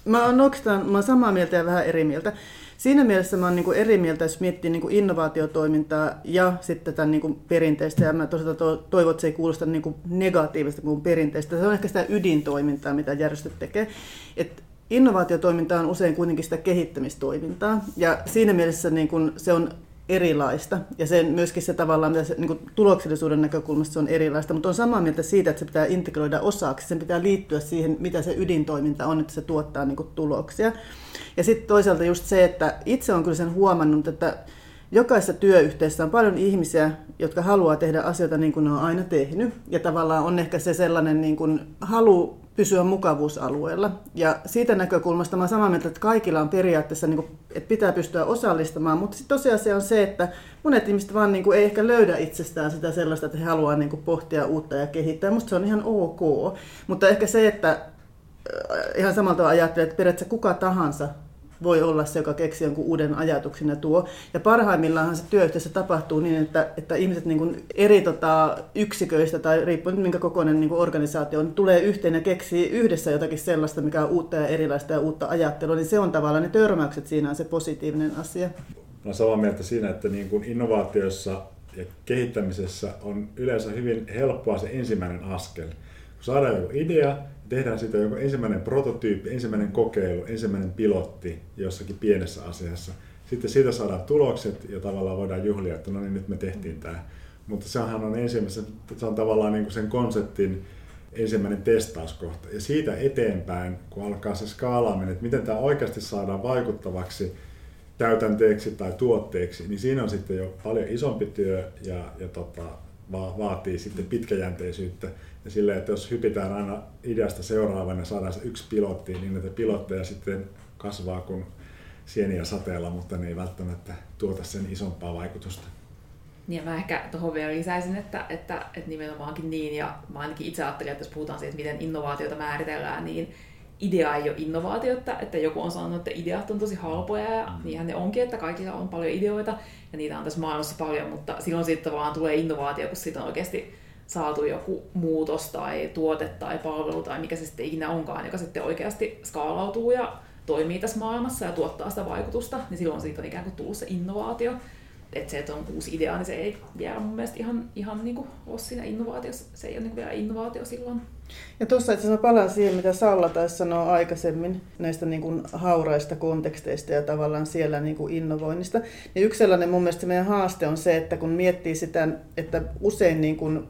[SPEAKER 2] mä oon oikeastaan mä oon samaa mieltä ja vähän eri mieltä. Siinä mielessä mä oon niin eri mieltä, jos miettii niin innovaatiotoimintaa ja sitten tämän niin perinteistä. Ja mä tosiaan toivon, että se ei kuulosta niin negatiivista kuin perinteistä. Se on ehkä sitä ydintoimintaa, mitä järjestöt tekee. Et innovaatiotoiminta on usein kuitenkin sitä kehittämistoimintaa. Ja siinä mielessä niin se on erilaista. Ja sen, myöskin se tavallaan, se, niin kuin tuloksellisuuden näkökulmasta se on erilaista, mutta on samaa mieltä siitä, että se pitää integroida osaksi. Sen pitää liittyä siihen, mitä se ydintoiminta on, että se tuottaa niin kuin, tuloksia. Ja sitten toisaalta just se, että itse on kyllä sen huomannut, että jokaisessa työyhteisössä on paljon ihmisiä, jotka haluaa tehdä asioita niin kuin ne on aina tehnyt. Ja tavallaan on ehkä se sellainen niin kuin halu pysyä mukavuusalueella. Ja siitä näkökulmasta mä samaa mieltä, että kaikilla on periaatteessa, niin kuin, että pitää pystyä osallistumaan, mutta sitten tosiasia on se, että monet ihmiset vaan niin kuin, ei ehkä löydä itsestään sitä sellaista, että he haluaa niin kuin, pohtia uutta ja kehittää. Musta se on ihan ok. Mutta ehkä se, että äh, ihan samalta ajattelee, että periaatteessa kuka tahansa voi olla se, joka keksii jonkun uuden ajatuksen ja tuo. Ja parhaimmillaan se työyhteisö tapahtuu niin, että, että ihmiset niin kuin eri tota, yksiköistä tai riippuen minkä kokoinen niin kuin organisaatio on, tulee yhteen ja keksii yhdessä jotakin sellaista, mikä on uutta ja erilaista ja uutta ajattelua, niin se on tavallaan ne törmäykset siinä on se positiivinen asia.
[SPEAKER 3] Olen samaa mieltä siinä, että niin kuin innovaatioissa ja kehittämisessä on yleensä hyvin helppoa se ensimmäinen askel. Kun saadaan joku idea, tehdään siitä joku ensimmäinen prototyyppi, ensimmäinen kokeilu, ensimmäinen pilotti jossakin pienessä asiassa. Sitten siitä saadaan tulokset ja tavallaan voidaan juhlia, että no niin nyt me tehtiin tämä. Mutta sehän on ensimmäisen, se on tavallaan niin kuin sen konseptin ensimmäinen testauskohta. Ja siitä eteenpäin, kun alkaa se skaalaaminen, että miten tämä oikeasti saadaan vaikuttavaksi täytänteeksi tai tuotteeksi, niin siinä on sitten jo paljon isompi työ ja, ja tota, va- vaatii sitten pitkäjänteisyyttä. Ja silleen, että jos hypitään aina ideasta seuraavana ja saadaan se yksi pilotti, niin näitä pilotteja sitten kasvaa kuin sieniä sateella, mutta ne ei välttämättä tuota sen isompaa vaikutusta.
[SPEAKER 4] Niin mä ehkä tuohon vielä lisäisin, että, että, että nimenomaankin niin, ja mä ainakin itse ajattelin, että jos puhutaan siitä, miten innovaatiota määritellään, niin idea ei ole innovaatiota, että joku on sanonut, että ideat on tosi halpoja, ja mm. niinhän ne onkin, että kaikilla on paljon ideoita, ja niitä on tässä maailmassa paljon, mutta silloin sitten vaan tulee innovaatio, kun siitä on oikeasti saatu joku muutos tai tuote tai palvelu tai mikä se sitten ikinä onkaan, joka sitten oikeasti skaalautuu ja toimii tässä maailmassa ja tuottaa sitä vaikutusta, niin silloin siitä on ikään kuin tullut se innovaatio että se, että on uusi idea, niin se ei vielä mun mielestä ihan, ihan niin kuin ole siinä innovaatiossa. Se ei ole niin kuin vielä innovaatio silloin.
[SPEAKER 2] Ja tuossa itse asiassa palaan siihen, mitä Salla taisi sanoa aikaisemmin näistä niin kuin hauraista konteksteista ja tavallaan siellä niin kuin innovoinnista. Ja yksi sellainen mun mielestä meidän haaste on se, että kun miettii sitä, että usein niin kuin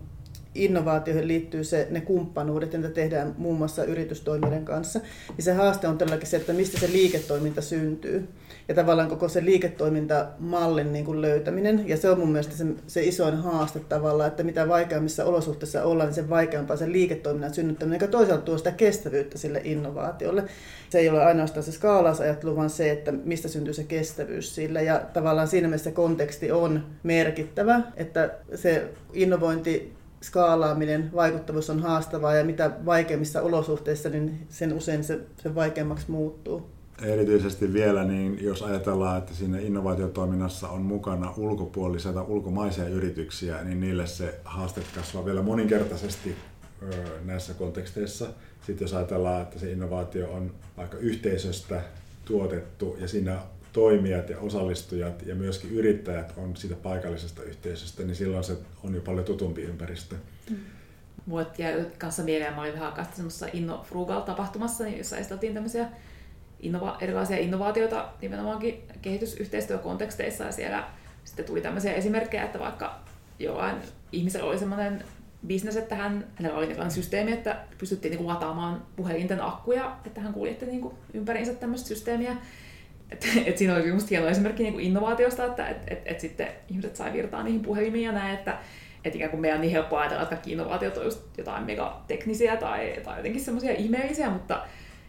[SPEAKER 2] innovaatioihin liittyy se, ne kumppanuudet, joita tehdään muun muassa yritystoimijoiden kanssa, niin se haaste on todellakin se, että mistä se liiketoiminta syntyy. Ja tavallaan koko se liiketoimintamallin niin kuin löytäminen. Ja se on mun mielestä se, se isoin haaste tavallaan, että mitä vaikeammissa olosuhteissa ollaan, niin sen vaikeampaa se liiketoiminnan synnyttäminen, joka toisaalta tuo sitä kestävyyttä sille innovaatiolle. Se ei ole ainoastaan se skaalausajattelu, vaan se, että mistä syntyy se kestävyys sillä. Ja tavallaan siinä mielessä konteksti on merkittävä, että se innovointi skaalaaminen, vaikuttavuus on haastavaa ja mitä vaikeimmissa olosuhteissa, niin sen usein se, se vaikeammaksi muuttuu.
[SPEAKER 3] Erityisesti vielä, niin jos ajatellaan, että siinä innovaatiotoiminnassa on mukana ulkopuolisia tai ulkomaisia yrityksiä, niin niille se haaste kasvaa vielä moninkertaisesti näissä konteksteissa. Sitten jos ajatellaan, että se innovaatio on vaikka yhteisöstä tuotettu ja siinä toimijat ja osallistujat ja myöskin yrittäjät on siitä paikallisesta yhteisöstä, niin silloin se on jo paljon tutumpi ympäristö. Mm.
[SPEAKER 4] Mulle jäi kanssa mieleen, mä olin vähän aikaa semmoisessa Inno Frugal-tapahtumassa, niin jossa esiteltiin tämmöisiä innova- erilaisia innovaatioita nimenomaankin kehitysyhteistyökonteksteissa ja siellä sitten tuli tämmöisiä esimerkkejä, että vaikka jollain ihmisellä oli semmoinen bisnes, että hän, hänellä oli tällainen systeemi, että pystyttiin niin lataamaan puhelinten akkuja, että hän kuljetti niin ympäriinsä tämmöistä systeemiä. Et, et siinä oli minusta hieno esimerkki niin kuin innovaatiosta, että et, et, et sitten ihmiset sai virtaa niihin puhelimiin ja näin, että et ikään kuin meidän on niin helppo ajatella, että kaikki innovaatiot on just jotain megateknisiä tai, tai jotenkin semmoisia ihmeellisiä, mutta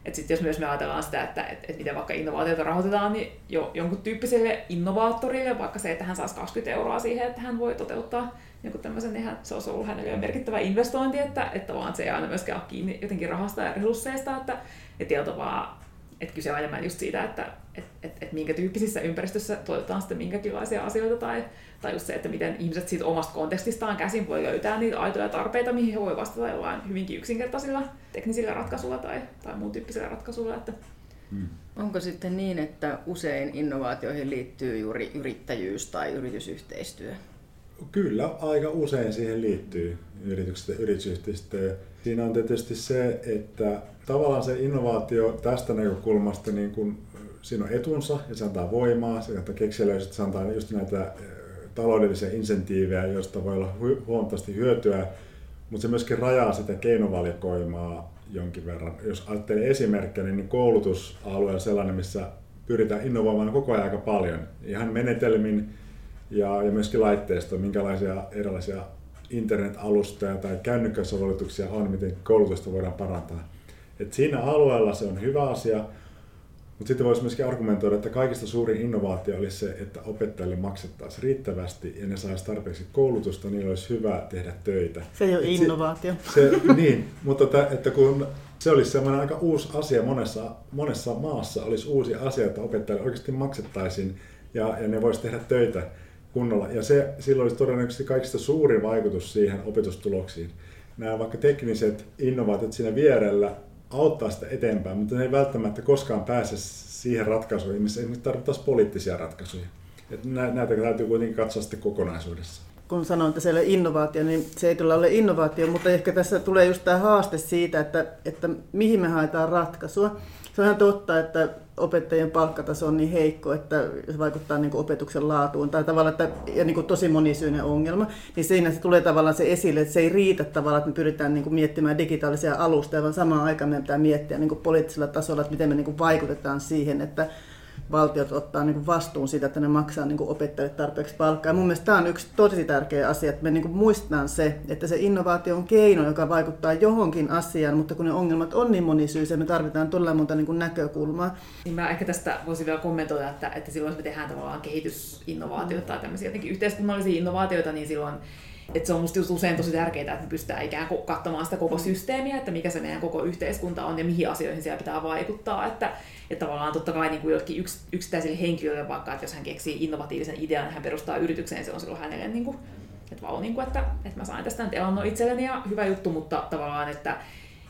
[SPEAKER 4] et sit jos myös me ajatellaan sitä, että et, et miten vaikka innovaatioita rahoitetaan, niin jo jonkun tyyppiselle innovaattorille, vaikka se, että hän saisi 20 euroa siihen, että hän voi toteuttaa jonkun tämmöisen, niin se olisi ollut hänelle merkittävä investointi, että, että vaan se ei aina myöskään ole kiinni jotenkin rahasta ja resursseista, että, että vaan että kyse on enemmän just siitä, että et, et, et minkä tyyppisissä ympäristössä tuotetaan sitten minkäkinlaisia asioita tai, tai just se, että miten ihmiset siitä omasta kontekstistaan käsin voi löytää niitä aitoja tarpeita, mihin he voi vastata jollain hyvinkin yksinkertaisilla teknisillä ratkaisuilla tai, tai muun tyyppisillä ratkaisuilla. Että...
[SPEAKER 1] Hmm. Onko sitten niin, että usein innovaatioihin liittyy juuri yrittäjyys tai yritysyhteistyö?
[SPEAKER 3] Kyllä, aika usein siihen liittyy yritykset ja yritysyhteistyö. Siinä on tietysti se, että tavallaan se innovaatio tästä näkökulmasta, niin kun, siinä on etunsa ja se antaa voimaa, se antaa kekseliäisyyttä, se antaa just näitä taloudellisia insentiivejä, joista voi olla huomattavasti hyötyä, mutta se myöskin rajaa sitä keinovalikoimaa jonkin verran. Jos ajattelee esimerkkejä, niin koulutusalue on sellainen, missä pyritään innovoimaan koko ajan aika paljon. Ihan menetelmin ja, ja myöskin laitteista, minkälaisia erilaisia internet-alustoja tai kännykkäsovellutuksia on, miten koulutusta voidaan parantaa. Et siinä alueella se on hyvä asia, mutta sitten voisi myöskin argumentoida, että kaikista suurin innovaatio olisi se, että opettajille maksettaisiin riittävästi ja ne saisi tarpeeksi koulutusta, niin olisi hyvä tehdä töitä.
[SPEAKER 2] Se ei ole Et innovaatio.
[SPEAKER 3] Se, se, niin, mutta että, että kun se olisi sellainen aika uusi asia monessa, monessa maassa, olisi uusi asia, että opettajille oikeasti maksettaisiin ja, ja ne voisi tehdä töitä kunnolla. Ja se, silloin olisi todennäköisesti kaikista suurin vaikutus siihen opetustuloksiin. Nämä vaikka tekniset innovaatiot siinä vierellä auttaa sitä eteenpäin, mutta ne ei välttämättä koskaan pääse siihen ratkaisuun, missä esimerkiksi tarvittaisiin poliittisia ratkaisuja. Että näitä täytyy kuitenkin katsoa sitten kokonaisuudessa.
[SPEAKER 2] Kun sanoin, että se ei ole innovaatio, niin se ei kyllä ole innovaatio, mutta ehkä tässä tulee just tämä haaste siitä, että, että mihin me haetaan ratkaisua. Se on ihan totta, että opettajien palkkataso on niin heikko, että se vaikuttaa niin kuin opetuksen laatuun tai tavallaan, että, ja niin kuin tosi monisyinen ongelma, niin siinä se tulee tavallaan se esille, että se ei riitä tavallaan, että me pyritään niin kuin miettimään digitaalisia alustoja, vaan samaan aikaan meidän pitää miettiä niin kuin poliittisella tasolla, että miten me niin kuin vaikutetaan siihen, että valtiot ottaa niin kuin vastuun siitä, että ne maksaa niin kuin opettajille tarpeeksi palkkaa. Ja mun mielestä tämä on yksi tosi tärkeä asia, että me niin muistetaan se, että se innovaatio on keino, joka vaikuttaa johonkin asiaan, mutta kun ne ongelmat on niin monisyisiä, me tarvitaan todella monta niin kuin näkökulmaa.
[SPEAKER 4] Niin mä ehkä tästä voisin vielä kommentoida, että, että silloin jos me tehdään tavallaan kehitysinnovaatioita tai tämmöisiä jotenkin yhteiskunnallisia innovaatioita, niin silloin että se on musta just usein tosi tärkeää, että me pystytään ikään kuin katsomaan sitä koko systeemiä, että mikä se meidän koko yhteiskunta on ja mihin asioihin siellä pitää vaikuttaa. Että, että tavallaan totta kai niin kuin jollekin yks, yksittäiselle henkilölle vaikka, että jos hän keksii innovatiivisen idean ja hän perustaa yritykseen, se on silloin hänelle niin kuin, että vau, niin kuin, että, että mä sain tästä nyt elannon itselleni ja hyvä juttu, mutta tavallaan, että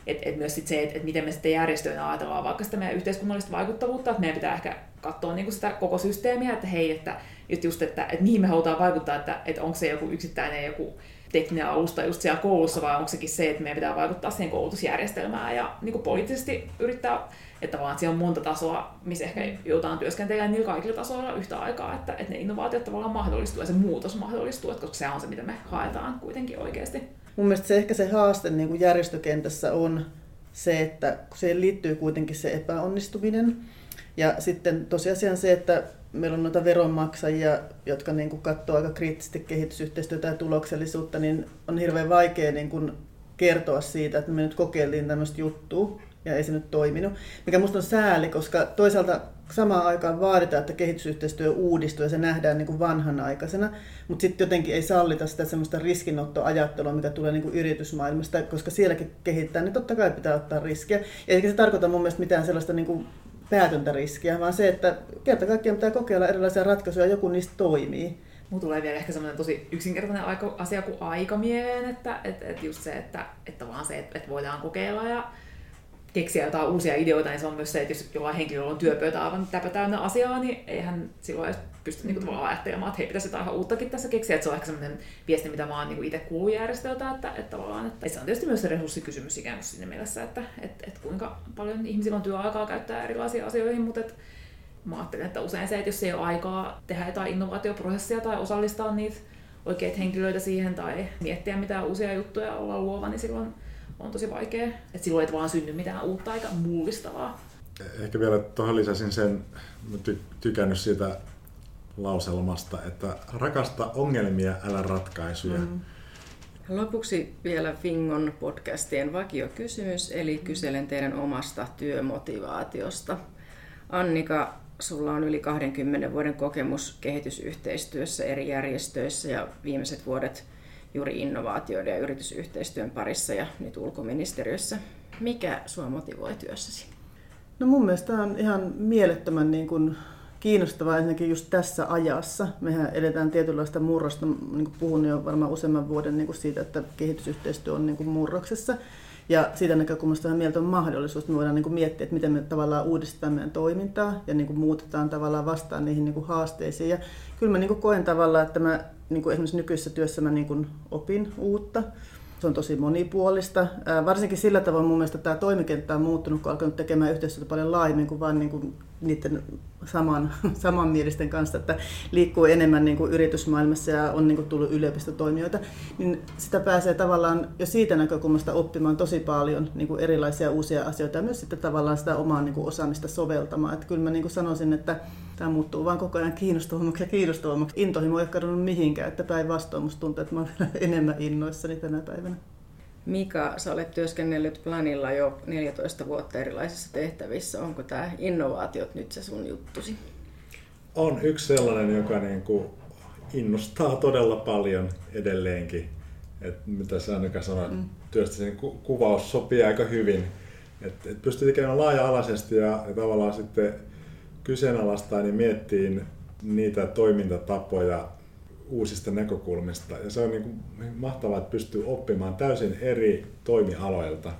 [SPEAKER 4] et, et myös sit se, että et miten me sitten järjestöinä ajatellaan vaikka sitä meidän yhteiskunnallista vaikuttavuutta, että meidän pitää ehkä katsoa niin kuin sitä koko systeemiä, että hei, että just, just että, että mihin me halutaan vaikuttaa, että, että onko se joku yksittäinen joku tekninen alusta just siellä koulussa, vai onko sekin se, että meidän pitää vaikuttaa siihen koulutusjärjestelmään ja niin poliittisesti yrittää, että että siellä on monta tasoa, missä ehkä joudutaan työskentelemään niillä kaikilla tasoilla yhtä aikaa, että, että ne innovaatiot tavallaan mahdollistuu ja se muutos mahdollistuu, että koska se on se, mitä me haetaan kuitenkin oikeasti.
[SPEAKER 2] Mun mielestä se ehkä se haaste niin kuin järjestökentässä on se, että siihen liittyy kuitenkin se epäonnistuminen. Ja sitten tosiasiaan se, että meillä on noita veronmaksajia, jotka niin kuin katsoo aika kriittisesti kehitysyhteistyötä ja tuloksellisuutta, niin on hirveän vaikea niin kuin kertoa siitä, että me nyt kokeiltiin tämmöistä juttua ja ei se nyt toiminut. Mikä minusta on sääli, koska toisaalta samaan aikaan vaaditaan, että kehitysyhteistyö uudistuu ja se nähdään niin kuin vanhanaikaisena, mutta sitten jotenkin ei sallita sitä semmoista riskinottoajattelua, mikä tulee niin kuin yritysmaailmasta, koska sielläkin kehittää, niin totta kai pitää ottaa riskiä. Ja eikä se tarkoita mun mielestä mitään sellaista niin kuin päätöntä riskiä, vaan se, että kerta kaikkiaan pitää kokeilla erilaisia ratkaisuja ja joku niistä toimii.
[SPEAKER 4] Mulla tulee vielä ehkä semmoinen tosi yksinkertainen asia kuin aika mieleen, että että että just se, että, että vaan se, että, että voidaan kokeilla ja keksiä jotain uusia ideoita, niin se on myös se, että jos jollain henkilöllä on työpöytä aivan täpötäynnä asiaa, niin eihän silloin edes pysty niinku tavallaan ajattelemaan, että hei, pitäisi jotain ihan uuttakin tässä keksiä. Että se on ehkä sellainen viesti, mitä vaan niinku itse kuuluu järjestöltä, että, että, että se on tietysti myös se resurssikysymys ikään kuin siinä mielessä, että, että, että kuinka paljon ihmisillä on työaikaa käyttää erilaisiin asioihin, mutta että mä ajattelen, että usein se, että jos ei ole aikaa tehdä jotain innovaatioprosessia tai osallistaa niitä oikeita henkilöitä siihen tai miettiä mitään uusia juttuja olla luova, niin silloin on tosi vaikea. Että silloin ei vaan synny mitään uutta aika mullistavaa.
[SPEAKER 3] Ehkä vielä tuohon lisäsin sen, ty- tykännyt siitä lauselmasta, että rakasta ongelmia, älä ratkaisuja. Mm.
[SPEAKER 1] Lopuksi vielä Fingon podcastien vakiokysymys, eli kyselen teidän omasta työmotivaatiosta. Annika, sulla on yli 20 vuoden kokemus kehitysyhteistyössä eri järjestöissä ja viimeiset vuodet juuri innovaatioiden ja yritysyhteistyön parissa ja nyt ulkoministeriössä. Mikä sua motivoi työssäsi?
[SPEAKER 2] No mun mielestä tämä on ihan mielettömän niin kuin kiinnostavaa ensinnäkin just tässä ajassa. Mehän edetään tietynlaista murrosta, niin kuin puhun jo varmaan useamman vuoden niin kuin siitä, että kehitysyhteistyö on niin kuin murroksessa. Ja siitä näkökulmasta mieltä on mahdollisuus, että me voidaan niin kuin miettiä, että miten me tavallaan uudistetaan meidän toimintaa ja niin kuin muutetaan tavallaan vastaan niihin niin kuin haasteisiin. Ja kyllä mä niin kuin koen tavallaan, että mä niin kuin esimerkiksi nykyisessä työssä mä niin kuin opin uutta. Se on tosi monipuolista. Varsinkin sillä tavoin mun mielestä tämä toimikenttä on muuttunut, kun alkanut tekemään yhteistyötä paljon laajemmin kuin vain niin kuin niiden saman, samanmielisten kanssa, että liikkuu enemmän niin kuin yritysmaailmassa ja on niin kuin tullut yliopistotoimijoita, niin sitä pääsee tavallaan jo siitä näkökulmasta oppimaan tosi paljon niin kuin erilaisia uusia asioita ja myös sitten tavallaan sitä omaa niin kuin osaamista soveltamaan. Että kyllä mä niin kuin sanoisin, että tämä muuttuu vaan koko ajan kiinnostavammaksi ja kiinnostavammaksi. Intohimo ei ole kadonnut mihinkään, että päinvastoin musta tuntuu, että mä olen enemmän innoissani tänä päivänä.
[SPEAKER 1] Mika, sä olet työskennellyt Planilla jo 14 vuotta erilaisissa tehtävissä. Onko tämä innovaatiot nyt se sun juttusi?
[SPEAKER 3] On yksi sellainen, joka niin kuin innostaa todella paljon edelleenkin. Et mitä sä Annika sanoit, mm. työstä sen ku- kuvaus sopii aika hyvin. Että et pystyy tekemään laaja-alaisesti ja, ja tavallaan sitten kyseenalaistaa niin miettiin niitä toimintatapoja, uusista näkökulmista. Ja se on niin kuin mahtavaa, että pystyy oppimaan täysin eri toimialoilta.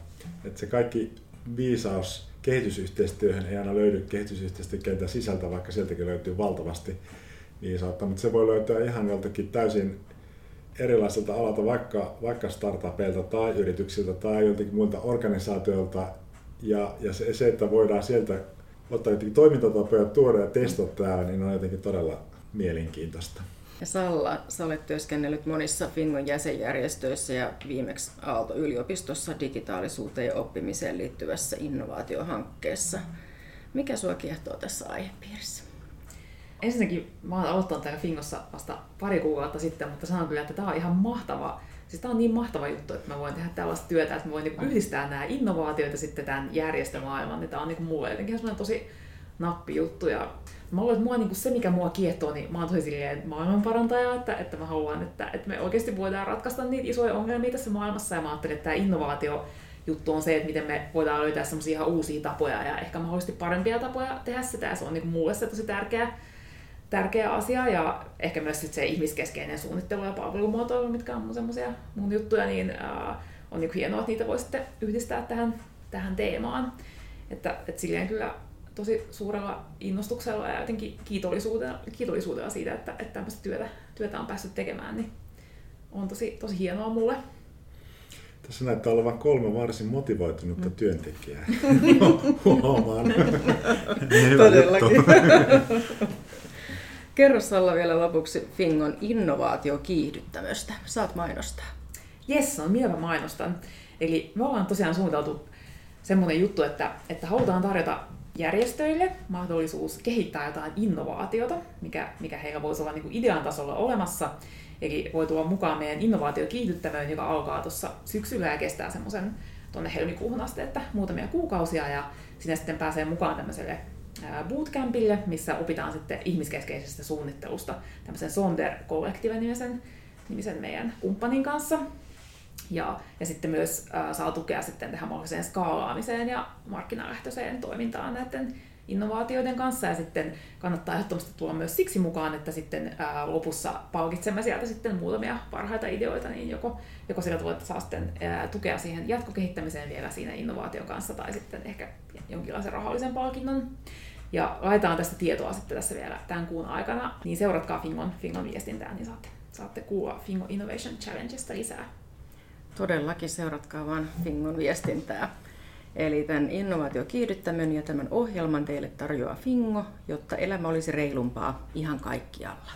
[SPEAKER 3] Että se kaikki viisaus kehitysyhteistyöhön ei aina löydy kehitysyhteistyökentän sisältä, vaikka sieltäkin löytyy valtavasti viisautta, mutta se voi löytyä ihan joltakin täysin erilaiselta alalta, vaikka, vaikka startupeilta tai yrityksiltä tai joltakin muilta organisaatioilta. Ja, ja se, se, että voidaan sieltä ottaa jotenkin toimintatapoja tuoda ja testata täällä, niin on jotenkin todella mielenkiintoista.
[SPEAKER 1] Ja Salla, sä olet työskennellyt monissa Fingon jäsenjärjestöissä ja viimeksi Aalto-yliopistossa digitaalisuuteen ja oppimiseen liittyvässä innovaatiohankkeessa. Mikä sua kiehtoo tässä aihepiirissä?
[SPEAKER 4] Ensinnäkin mä oon aloittanut täällä Fingossa vasta pari kuukautta sitten, mutta sanon kyllä, että tämä on ihan mahtava Siis tämä on niin mahtava juttu, että mä voin tehdä tällaista työtä, että mä voin niinku yhdistää nämä innovaatioita sitten tämän järjestömaailman. Niin tämä on niinku mulle jotenkin tosi nappijuttu. Ja mä luulen, että mua, niinku se, mikä mua kiehtoo, niin mä oon tosi silleen maailmanparantaja, että, että mä haluan, että, että me oikeasti voidaan ratkaista niitä isoja ongelmia tässä maailmassa. Ja mä ajattelin, että tämä innovaatio juttu on se, että miten me voidaan löytää semmoisia ihan uusia tapoja ja ehkä mahdollisesti parempia tapoja tehdä sitä. Ja se on niin mulle se tosi tärkeä tärkeä asia ja ehkä myös sit se ihmiskeskeinen suunnittelu ja palvelumuotoilu, mitkä on mun semmoisia mun juttuja, niin äh, on niin hienoa, että niitä voi sitten yhdistää tähän, tähän teemaan. Että, että silleen kyllä tosi suurella innostuksella ja jotenkin kiitollisuudella, kiitollisuudella siitä, että, että tämmöistä työtä, työtä on päässyt tekemään, niin on tosi, tosi hienoa mulle.
[SPEAKER 3] Tässä näyttää olevan kolme varsin motivoitunutta mm. työntekijää. Huomaan.
[SPEAKER 2] Todellakin.
[SPEAKER 1] Kerro Salla vielä lopuksi Fingon innovaatiokiihdyttämöstä. Saat mainostaa.
[SPEAKER 4] Jes, on mielä mainostan. Eli me ollaan tosiaan suunniteltu semmoinen juttu, että, että halutaan tarjota järjestöille mahdollisuus kehittää jotain innovaatiota, mikä, mikä heillä voisi olla niin kuin idean tasolla olemassa. Eli voi tulla mukaan meidän innovaatiokiihdyttämöön, joka alkaa tuossa syksyllä ja kestää semmoisen tuonne helmikuuhun asti, että muutamia kuukausia ja sinne sitten pääsee mukaan tämmöiselle bootcampille, missä opitaan sitten ihmiskeskeisestä suunnittelusta tämmöisen Sonder Collective nimisen, nimisen meidän kumppanin kanssa. Ja, ja sitten myös ää, saa tukea sitten tähän mahdolliseen skaalaamiseen ja markkinalähtöiseen toimintaan näiden innovaatioiden kanssa ja sitten kannattaa ehdottomasti tulla myös siksi mukaan, että sitten ää, lopussa palkitsemme sieltä sitten muutamia parhaita ideoita, niin joko, joko tavalla, että saa sitten ää, tukea siihen jatkokehittämiseen vielä siinä innovaation kanssa tai sitten ehkä jonkinlaisen rahallisen palkinnon. Ja laitetaan tästä tietoa sitten tässä vielä tämän kuun aikana, niin seuratkaa Fingon, Fingon viestintää, niin saatte, saatte kuulla Fingo Innovation Challengesta lisää.
[SPEAKER 1] Todellakin seuratkaa vaan Fingon viestintää. Eli tämän innovaatiokiihdyttämön ja tämän ohjelman teille tarjoaa Fingo, jotta elämä olisi reilumpaa ihan kaikkialla.